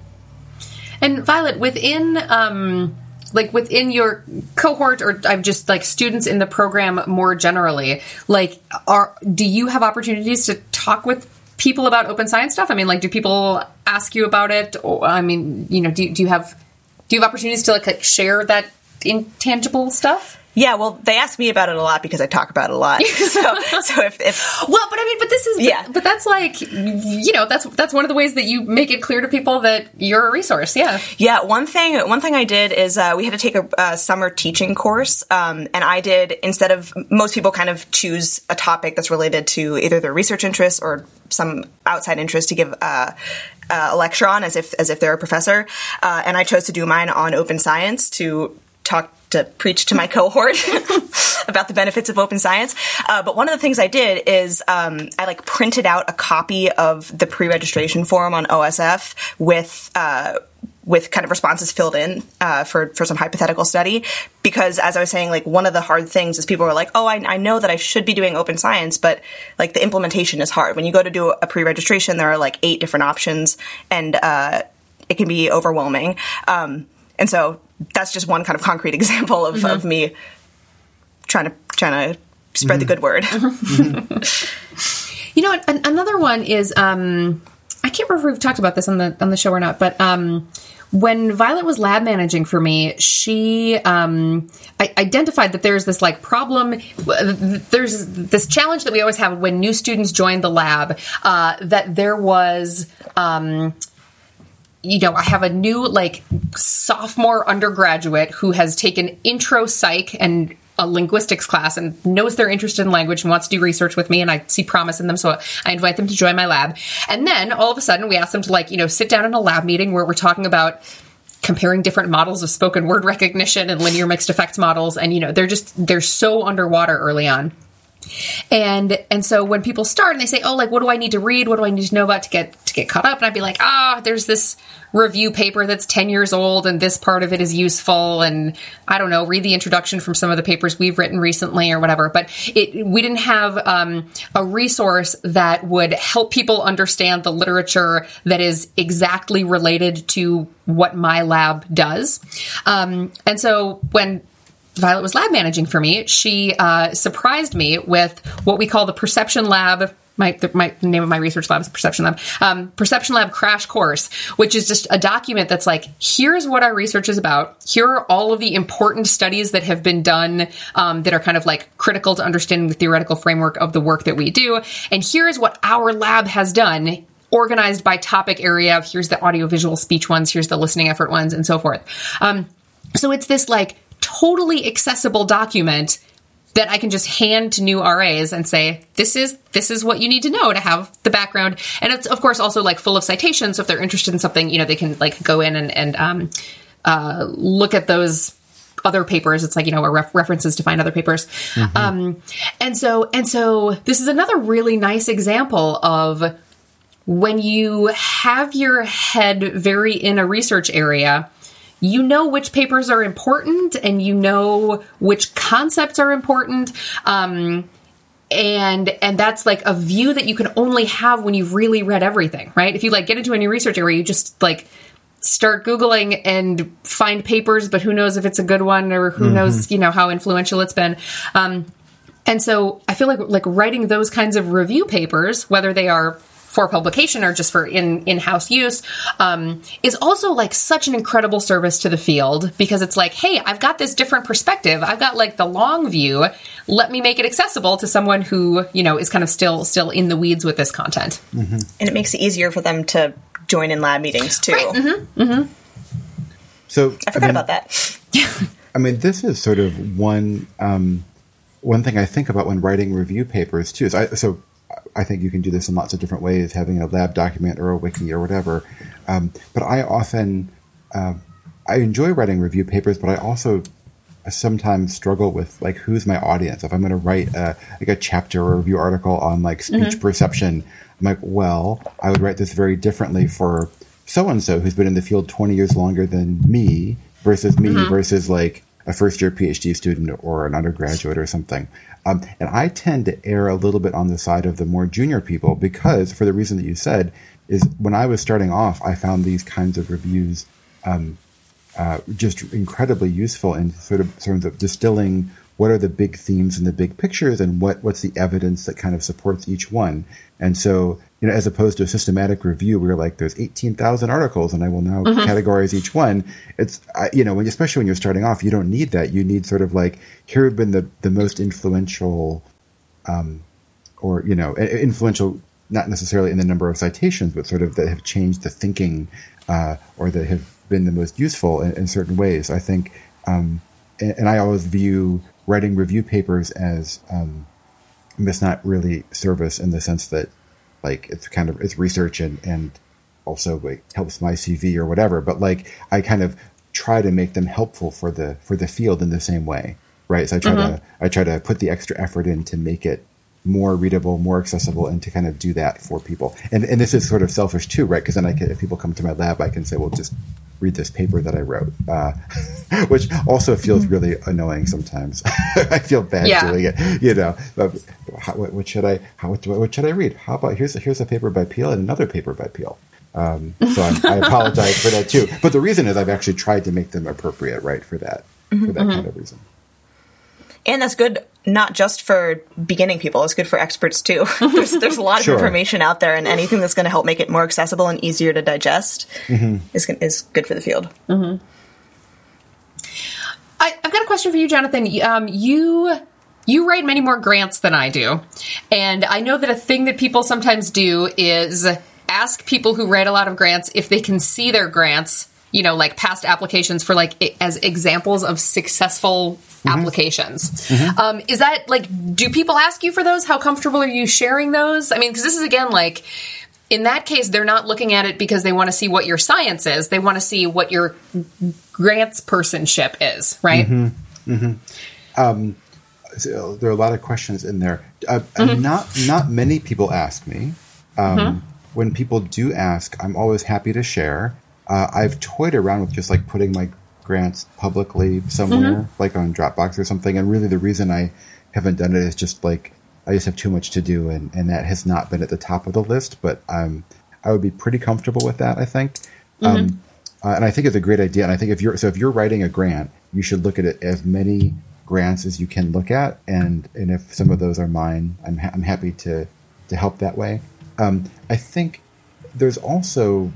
And Violet, within um, like within your cohort, or I'm just like students in the program more generally, like, are do you have opportunities to talk with people about open science stuff? I mean, like, do people ask you about it? Or, I mean, you know, do, do you have do you have opportunities to like, like share that intangible stuff? Yeah, well, they ask me about it a lot because I talk about it a lot. so, so if, if, well, but I mean, but this is yeah, but, but, that's like you know that's that's one of the ways that you make it clear to people that you're a resource. Yeah, yeah. One thing one thing I did is uh, we had to take a, a summer teaching course, um, and I did instead of most people kind of choose a topic that's related to either their research interests or some outside interest to give. Uh, uh, a lecture on as if as if they're a professor, uh, and I chose to do mine on open science to talk to preach to my cohort about the benefits of open science. Uh, but one of the things I did is um, I like printed out a copy of the pre-registration form on OSF with. Uh, with kind of responses filled in uh, for for some hypothetical study because as I was saying like one of the hard things is people are like oh I, I, know that I should be doing open science but like the implementation is hard when you go to do a pre-registration there are like eight different options and uh, it can be overwhelming um, and so that's just one kind of concrete example of, mm-hmm. of me trying to trying to spread mm-hmm. the good word. you know, an- another one is um, I can't remember if we've talked about this on the on the show or not, but um, when Violet was lab managing for me, she um, identified that there's this like problem. There's this challenge that we always have when new students join the lab. Uh, that there was. Um, you know, I have a new like sophomore undergraduate who has taken intro psych and a linguistics class and knows they're interested in language and wants to do research with me and I see promise in them so I invite them to join my lab. And then all of a sudden we ask them to like, you know, sit down in a lab meeting where we're talking about comparing different models of spoken word recognition and linear mixed effects models and you know, they're just they're so underwater early on. And and so when people start and they say, "Oh, like what do I need to read? What do I need to know about to get to get caught up?" and I'd be like, "Ah, oh, there's this review paper that's 10 years old and this part of it is useful and I don't know, read the introduction from some of the papers we've written recently or whatever." But it we didn't have um, a resource that would help people understand the literature that is exactly related to what my lab does. Um, and so when Violet was lab managing for me, she uh, surprised me with what we call the Perception Lab. My, the, my name of my research lab is Perception Lab. Um, Perception Lab Crash Course, which is just a document that's like, here's what our research is about. Here are all of the important studies that have been done um, that are kind of like critical to understanding the theoretical framework of the work that we do. And here is what our lab has done organized by topic area. Here's the audiovisual speech ones, here's the listening effort ones, and so forth. Um, so it's this like totally accessible document that I can just hand to new RAs and say, this is this is what you need to know to have the background. And it's of course also like full of citations. So if they're interested in something, you know, they can like go in and, and um, uh, look at those other papers. It's like you know, ref- references to find other papers. Mm-hmm. Um, and so and so this is another really nice example of when you have your head very in a research area you know which papers are important and you know which concepts are important. Um, and and that's like a view that you can only have when you've really read everything, right? If you like get into a new research area, you just like start googling and find papers, but who knows if it's a good one or who mm-hmm. knows you know how influential it's been. Um, and so I feel like like writing those kinds of review papers, whether they are for publication or just for in in house use, um, is also like such an incredible service to the field because it's like, hey, I've got this different perspective. I've got like the long view. Let me make it accessible to someone who you know is kind of still still in the weeds with this content, mm-hmm. and it makes it easier for them to join in lab meetings too. Right. Mm-hmm. Mm-hmm. So I forgot I mean, about that. I mean, this is sort of one um, one thing I think about when writing review papers too. Is I, so I think you can do this in lots of different ways, having a lab document or a wiki or whatever. Um, but I often uh, I enjoy writing review papers, but I also sometimes struggle with like who's my audience. If I'm going to write a, like a chapter or a review article on like speech mm-hmm. perception, I'm like, well, I would write this very differently for so and so who's been in the field 20 years longer than me versus me mm-hmm. versus like a first year PhD student or an undergraduate or something. Um, and I tend to err a little bit on the side of the more junior people because, for the reason that you said, is when I was starting off, I found these kinds of reviews um, uh, just incredibly useful in sort of terms of distilling what are the big themes and the big pictures and what, what's the evidence that kind of supports each one. And so, you know, as opposed to a systematic review where like there's 18,000 articles and I will now mm-hmm. categorize each one. It's, you know, when, especially when you're starting off, you don't need that. You need sort of like, here have been the, the most influential, um, or, you know, influential, not necessarily in the number of citations, but sort of that have changed the thinking, uh, or that have been the most useful in, in certain ways. I think, um, and, and I always view writing review papers as um, it's not really service in the sense that like it's kind of it's research and and also like helps my CV or whatever. But like I kind of try to make them helpful for the for the field in the same way, right? So I try mm-hmm. to I try to put the extra effort in to make it more readable, more accessible, and to kind of do that for people. And and this is sort of selfish too, right? Because then I can, if people come to my lab, I can say, well, just read this paper that I wrote, uh, which also feels mm-hmm. really annoying sometimes. I feel bad yeah. doing it, you know. But how, what, what, should I? How, what, what, should I read? How about here's a, here's a paper by Peelle and another paper by Peelle. Um, so I'm, i apologize for that too. But the reason is I've actually tried to make them appropriate, right, for that mm-hmm, for that mm-hmm. kind of reason. And that's good not just for beginning people, it's good for experts too. there's, there's a lot of sure. information out there, and anything that's going to help make it more accessible and easier to digest mm-hmm. is, is good for the field. Mm-hmm. I, have got a question for you, Jonathan. Um, you you write many more grants than I do, and I know that a thing that people sometimes do is ask people who write a lot of grants if they can see their grants you know, like past applications for like as examples of successful mm-hmm. applications. Mm-hmm. Um, is that like, do people ask you for those? How comfortable are you sharing those? I mean, because this is again like, in that case, they're not looking at it because they want to see what your science is. They want to see what your grants personship is, right? Mm-hmm. mm-hmm. Um, so there are a lot of questions in there. Uh, mm-hmm. Not not many people ask me. Um, mm-hmm. when people do ask, I'm always happy to share. Uh, I've toyed around with just like putting my grants publicly somewhere, mm-hmm. like on Dropbox or something. And really, the reason I haven't done it is just like I just have too much to do, and, and that has not been at the top of the list. But um, I would be pretty comfortable with that. I think, mm-hmm. um, uh, and I think it's a great idea. And I think if you're so if you're writing a grant, you should look at it as many grants as you can look at, and and if some of those are mine, I'm ha- I'm happy to to help that way. Um, I think there's also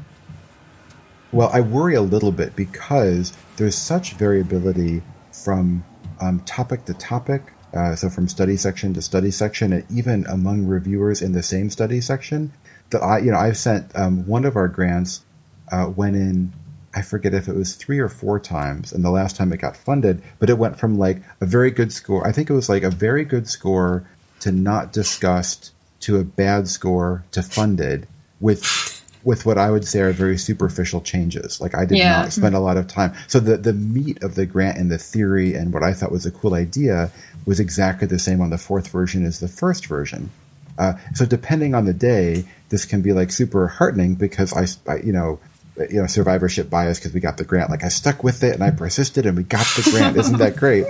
well, I worry a little bit because there's such variability from um, topic to topic. Uh, so from study section to study section, and even among reviewers in the same study section, that I, you know, I've sent um, one of our grants uh, went in. I forget if it was three or four times, and the last time it got funded, but it went from like a very good score. I think it was like a very good score to not discussed to a bad score to funded with with what I would say are very superficial changes. Like I did yeah. not spend a lot of time. So the the meat of the grant and the theory and what I thought was a cool idea was exactly the same on the fourth version as the first version. Uh, so depending on the day, this can be like super heartening because I, I you know, you know, survivorship bias because we got the grant. Like I stuck with it and I persisted and we got the grant. Isn't that great?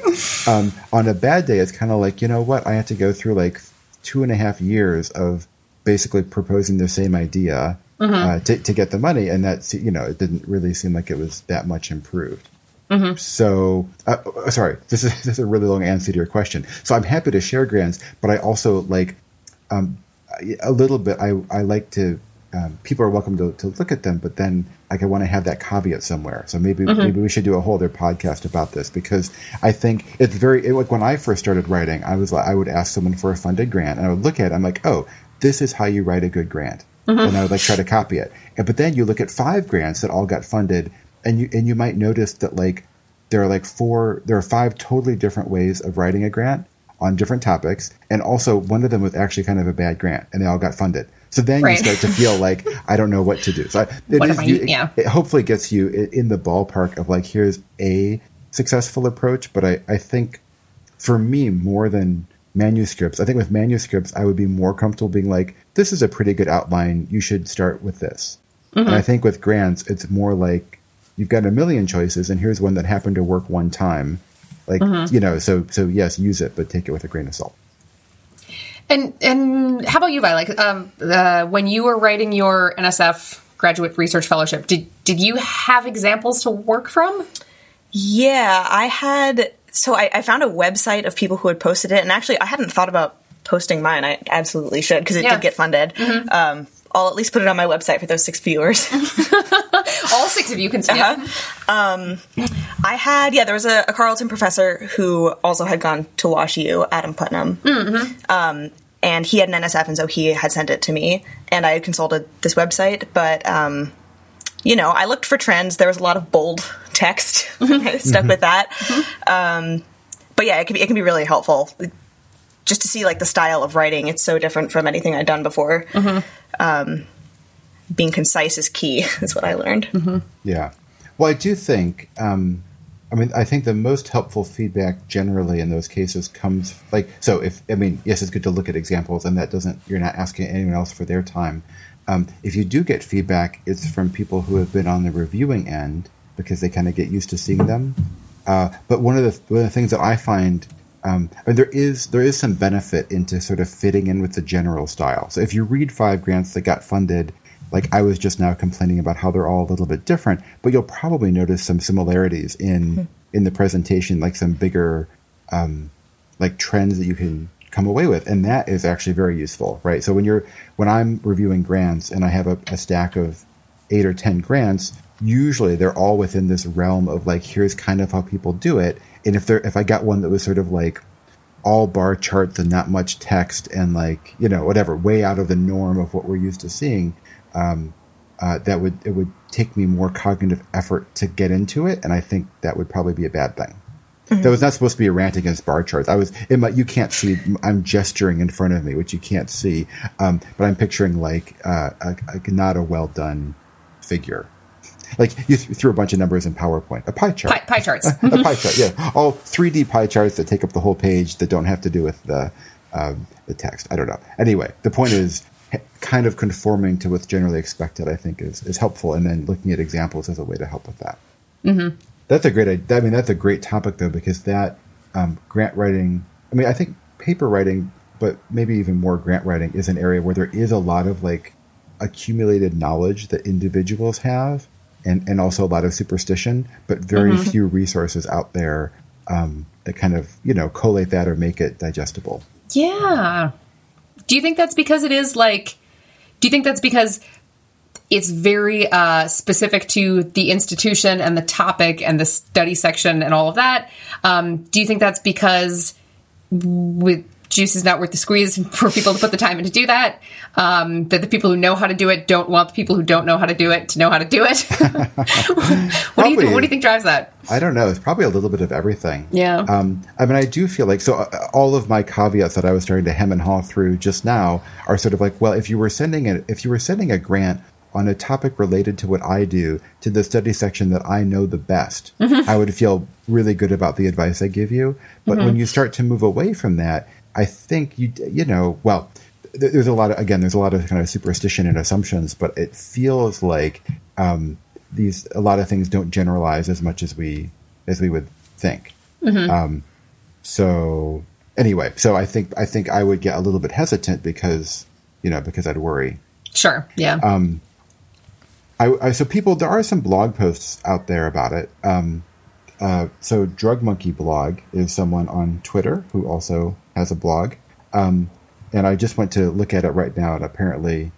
Um, on a bad day, it's kind of like you know what? I had to go through like two and a half years of basically proposing the same idea mm-hmm. uh, to, to get the money, and that you know it didn't really seem like it was that much improved. Mm-hmm. So, uh, uh, sorry, this is, this is a really long answer to your question. So, I'm happy to share grants, but I also like um, a little bit. I I like to. Um, people are welcome to, to look at them, but then like I want to have that caveat somewhere. So maybe mm-hmm. maybe we should do a whole other podcast about this because I think it's very it, like when I first started writing, I was like I would ask someone for a funded grant, and I would look at it, I'm like, oh, this is how you write a good grant mm-hmm. and I would like try to copy it. And, but then you look at five grants that all got funded, and you and you might notice that like there are like four, there are five totally different ways of writing a grant on different topics, and also one of them was actually kind of a bad grant, and they all got funded. So then Right. you start to feel like I don't know what to do. So I, it What is- I- you- it- yeah. it hopefully gets you in the ballpark of like here's a successful approach. But I, I think for me more than manuscripts, I think with manuscripts I would be more comfortable being like this is a pretty good outline. You should start with this. And I think with grants it's more like you've got a million choices and here's one that happened to work one time. Like you know, so so yes, use it, but take it with a grain of salt. And and how about you, Vi? Like, um, uh, when you were writing your NSF graduate research fellowship, did did you have examples to work from? Yeah, I had. So I, I found a website of people who had posted it, and actually, I hadn't thought about posting mine. I absolutely should because it Yeah. did get funded. Um, I'll at least put it on my website for those six viewers. All six of you can see Uh-huh. it. I had, yeah, there was a, a Carleton professor who also had gone to Wash U, Adam Putnam. Um, and he had an NSF, and so he had sent it to me, and I had consulted this website. But, um, you know, I looked for trends. There was a lot of bold text. I stuck with that. Um, but yeah, it can be it can be really helpful just to see like the style of writing. It's so different from anything I'd done before. Um, being concise is key. Is what I learned. Yeah. Well, I do think. Um, I mean, I think the most helpful feedback generally in those cases comes like so. If I mean, yes, it's good to look at examples, and that doesn't. You're not asking anyone else for their time. Um, if you do get feedback, it's from people who have been on the reviewing end because they kind of get used to seeing them. Uh, but one of the one of the things that I find, um, mean, there is there is some benefit into sort of fitting in with the general style. So if you read five grants that got funded, like I was just now complaining about how they're all a little bit different, but you'll probably notice some similarities in in the presentation, like some bigger um, like trends that you can come away with. And that is actually very useful right? So when you're when i'm reviewing grants and i have a, a stack of eight or ten grants usually they're all within this realm of like here's kind of how people do it and if they're if i got one that was sort of like all bar charts and not much text and like you know whatever way out of the norm of what we're used to seeing um, uh, that would it would take me more cognitive effort to get into it and i think that would probably be a bad thing that was not supposed to be a rant against bar charts. I was, in my, you can't see, I'm gesturing in front of me, which you can't see, um, but I'm picturing like uh, a, a, not a well done figure. Like you th- threw a bunch of numbers in PowerPoint, a pie chart, Pie, pie charts. a pie chart, yeah, all 3D pie charts that take up the whole page that don't have to do with the um, the text. I don't know. Anyway, the point is kind of conforming to what's generally expected. I think is is helpful, and then looking at examples as a way to help with that. That's a great. I mean, that's a great topic though, because that um, grant writing. I mean, I think paper writing, but maybe even more grant writing is an area where there is a lot of like accumulated knowledge that individuals have, and and also a lot of superstition, but very few resources out there um, that kind of you know collate that or make it digestible. Yeah. Do you think that's because it is like? Do you think that's because it's very uh, specific to the institution and the topic and the study section and all of that? Um, do you think that's because with juice is not worth the squeeze for people to put the time in to do that? Um, that the people who know how to do it don't want the people who don't know how to do it to know how to do it. what do you think, What do you think drives that? I don't know. It's probably a little bit of everything. Yeah. Um, I mean, I do feel like so. Uh, all of my caveats that I was starting to hem and haw through just now are sort of like, well, if you were sending a if you were sending a grant on a topic related to what I do to the study section that I know the best, I would feel really good about the advice I give you. But when you start to move away from that, I think you you know well. There's a lot of again. There's a lot of kind of superstition and assumptions, but it feels like um, these a lot of things don't generalize as much as we as we would think. Um, so anyway, so I think I think I would get a little bit hesitant because you know because I'd worry. Sure. Yeah. I, I so people there are some blog posts out there about it. Um, uh, so Drugmonkey blog is someone on Twitter who also has a blog, um, and I just went to look at it right now, and apparently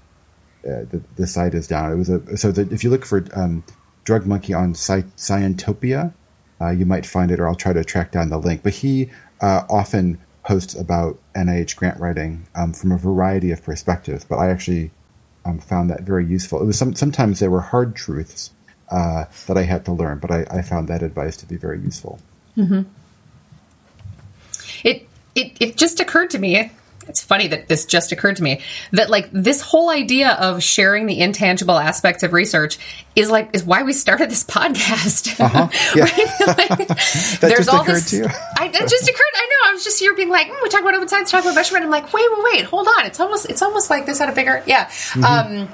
uh, the the site is down. It was a so that if you look for um, Drugmonkey on Sci- Scientopia, uh, you might find it, or I'll try to track down the link. But he uh, often posts about NIH grant writing um, from a variety of perspectives. But I actually um, found that very useful. It was some, sometimes there were hard truths, uh, that I had to learn. But I, I found that advice to be very useful. It it it just occurred to me. It's funny that this just occurred to me that like this whole idea of sharing the intangible aspects of research is like is why we started this podcast. Uh-huh. Yeah. Like, That just occurred to you? I, that just occurred. I know. I was just here being like, mm, we talk about open science, talk about measurement. I'm like, wait, wait, wait, hold on. It's almost it's almost like this had a bigger yeah. Mm-hmm. Um,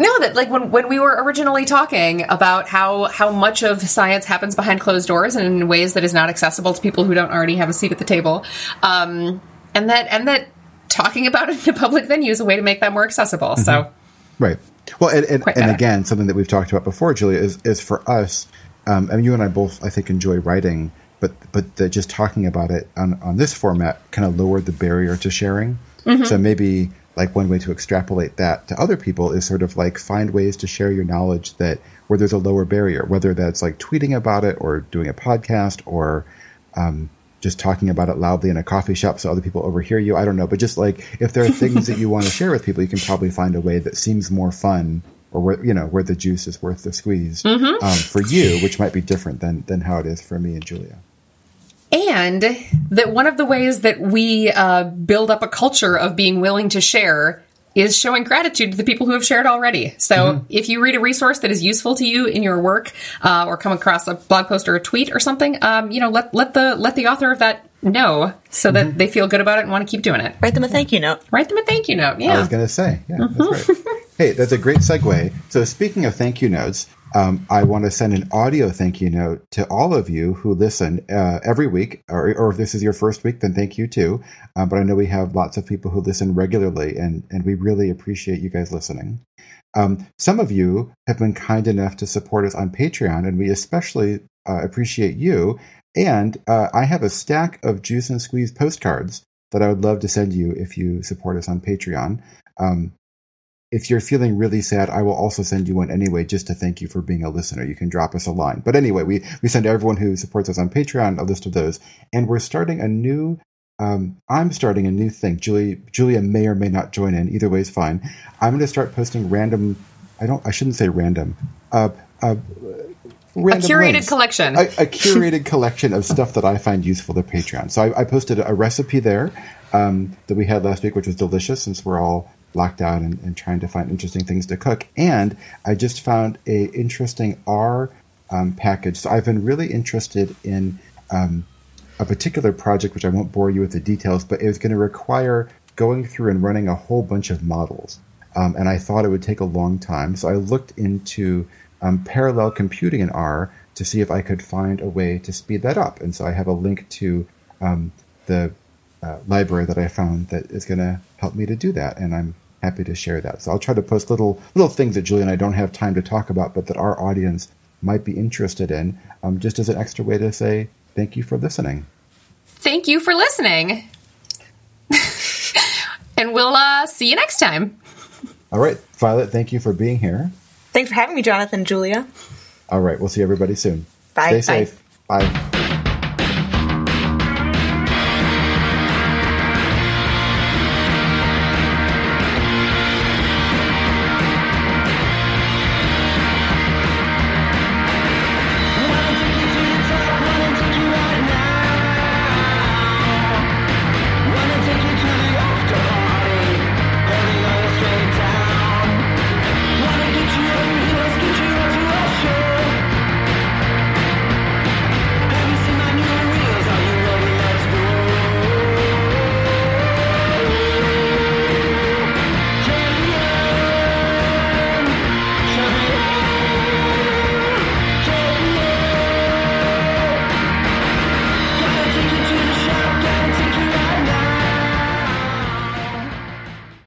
no, that like when when we were originally talking about how how much of science happens behind closed doors and in ways that is not accessible to people who don't already have a seat at the table, um, and that and that talking about it in a public venue is a way to make that more accessible. So Right. Well, and, and, and again, something that we've talked about before, Julia, is, is for us, um, and you and I both, I think, enjoy writing, but but the, just talking about it on, on this format kind of lowered the barrier to sharing. So maybe like one way to extrapolate that to other people is sort of like find ways to share your knowledge that where there's a lower barrier, whether that's like tweeting about it or doing a podcast or um, just talking about it loudly in a coffee shop so other people overhear you. I don't know, but just like if there are things that you want to share with people, you can probably find a way that seems more fun or where you know where the juice is worth the squeeze um, for you, which might be different than than how it is for me and Julia. And that one of the ways that we uh, build up a culture of being willing to share is showing gratitude to the people who have shared already. So if you read a resource that is useful to you in your work, uh, or come across a blog post or a tweet or something, um, you know, let let the let the author of that know so that they feel good about it and want to keep doing it. Write them a thank you note. Write them a thank you note. Yeah, I was going to say, yeah, that's right. hey, that's a great segue. So, speaking of thank you notes, um, I want to send an audio thank you note to all of you who listen uh, every week, or, or if this is your first week, then thank you too. Uh, but I know we have lots of people who listen regularly, and and we really appreciate you guys listening. Um, some of you have been kind enough to support us on Patreon, and we especially uh, appreciate you. And uh, I have a stack of Juice and Squeeze postcards that I would love to send you if you support us on Patreon. Um, if you're feeling really sad, I will also send you one anyway, just to thank you for being a listener. You can drop us a line. But anyway, we, we send everyone who supports us on Patreon a list of those. And we're starting a new, um, I'm starting a new thing. Julie, Julia may or may not join in. Either way is fine. I'm going to start posting random, I don't, I shouldn't say random, uh, uh, A curated links. collection. A, a curated collection of stuff that I find useful to Patreon. So I, I posted a recipe there um, that we had last week, which was delicious since we're all locked out and, and trying to find interesting things to cook. And I just found a interesting R um, package. So I've been really interested in um, a particular project, which I won't bore you with the details, but it was going to require going through and running a whole bunch of models. Um, and I thought it would take a long time. So I looked into um, parallel computing in R to see if I could find a way to speed that up. And so I have a link to um, the uh, library that I found that is going to help me to do that. And I'm happy to share that. So I'll try to post little little things that Julie and I don't have time to talk about, but that our audience might be interested in, um, just as an extra way to say thank you for listening. Thank you for listening. and we'll uh, see you next time. All right, Violet, thank you for being here. Thanks for having me, Jonathan, Julia. All right, we'll see everybody soon. Bye. Stay Bye. safe. Bye.